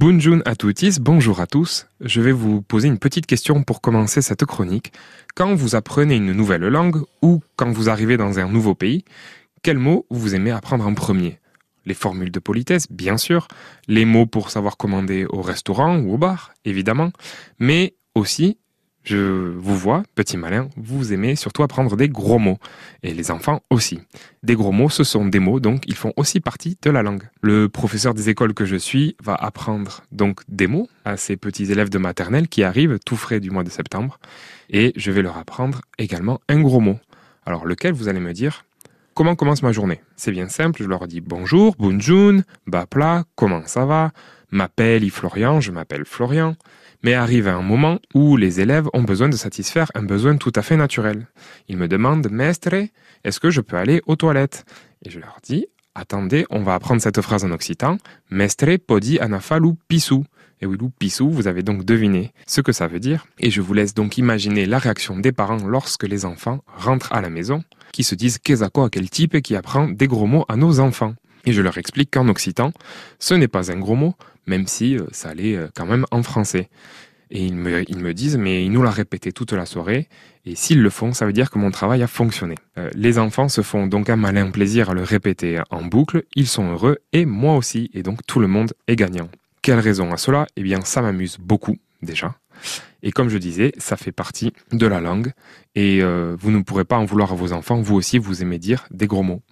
Bonjour à tous, bonjour à tous. Je vais vous poser une petite question pour commencer cette chronique. Quand vous apprenez une nouvelle langue ou quand vous arrivez dans un nouveau pays, quels mots vous aimez apprendre en premier? Les formules de politesse, bien sûr, les mots pour savoir commander au restaurant ou au bar, évidemment, mais aussi je vous vois, petit malin, vous aimez surtout apprendre des gros mots. Et les enfants aussi. Des gros mots, ce sont des mots, donc ils font aussi partie de la langue. Le professeur des écoles que je suis va apprendre donc des mots à ces petits élèves de maternelle qui arrivent tout frais du mois de septembre. Et je vais leur apprendre également un gros mot. Alors lequel vous allez me dire? Comment commence ma journée? C'est bien simple, je leur dis bonjour, bonjour, bapla, comment ça va? M'appelle Florian, je m'appelle Florian. Mais arrive un moment où les élèves ont besoin de satisfaire un besoin tout à fait naturel. Ils me demandent, Mestre, est-ce que je peux aller aux toilettes? Et je leur dis, attendez, on va apprendre cette phrase en occitan. Mestre podi anafalu pisou. Et oui, loup pissou, vous avez donc deviné ce que ça veut dire. Et je vous laisse donc imaginer la réaction des parents lorsque les enfants rentrent à la maison, qui se disent qu'est-ce à quel type et qui apprend des gros mots à nos enfants. Et je leur explique qu'en occitan, ce n'est pas un gros mot, même si euh, ça allait euh, quand même en français. Et ils me, ils me disent, mais ils nous l'a répété toute la soirée, et s'ils le font, ça veut dire que mon travail a fonctionné. Euh, les enfants se font donc un malin plaisir à le répéter en boucle, ils sont heureux, et moi aussi, et donc tout le monde est gagnant. Quelle raison à cela? Eh bien, ça m'amuse beaucoup, déjà. Et comme je disais, ça fait partie de la langue, et vous ne pourrez pas en vouloir à vos enfants, vous aussi, vous aimez dire des gros mots.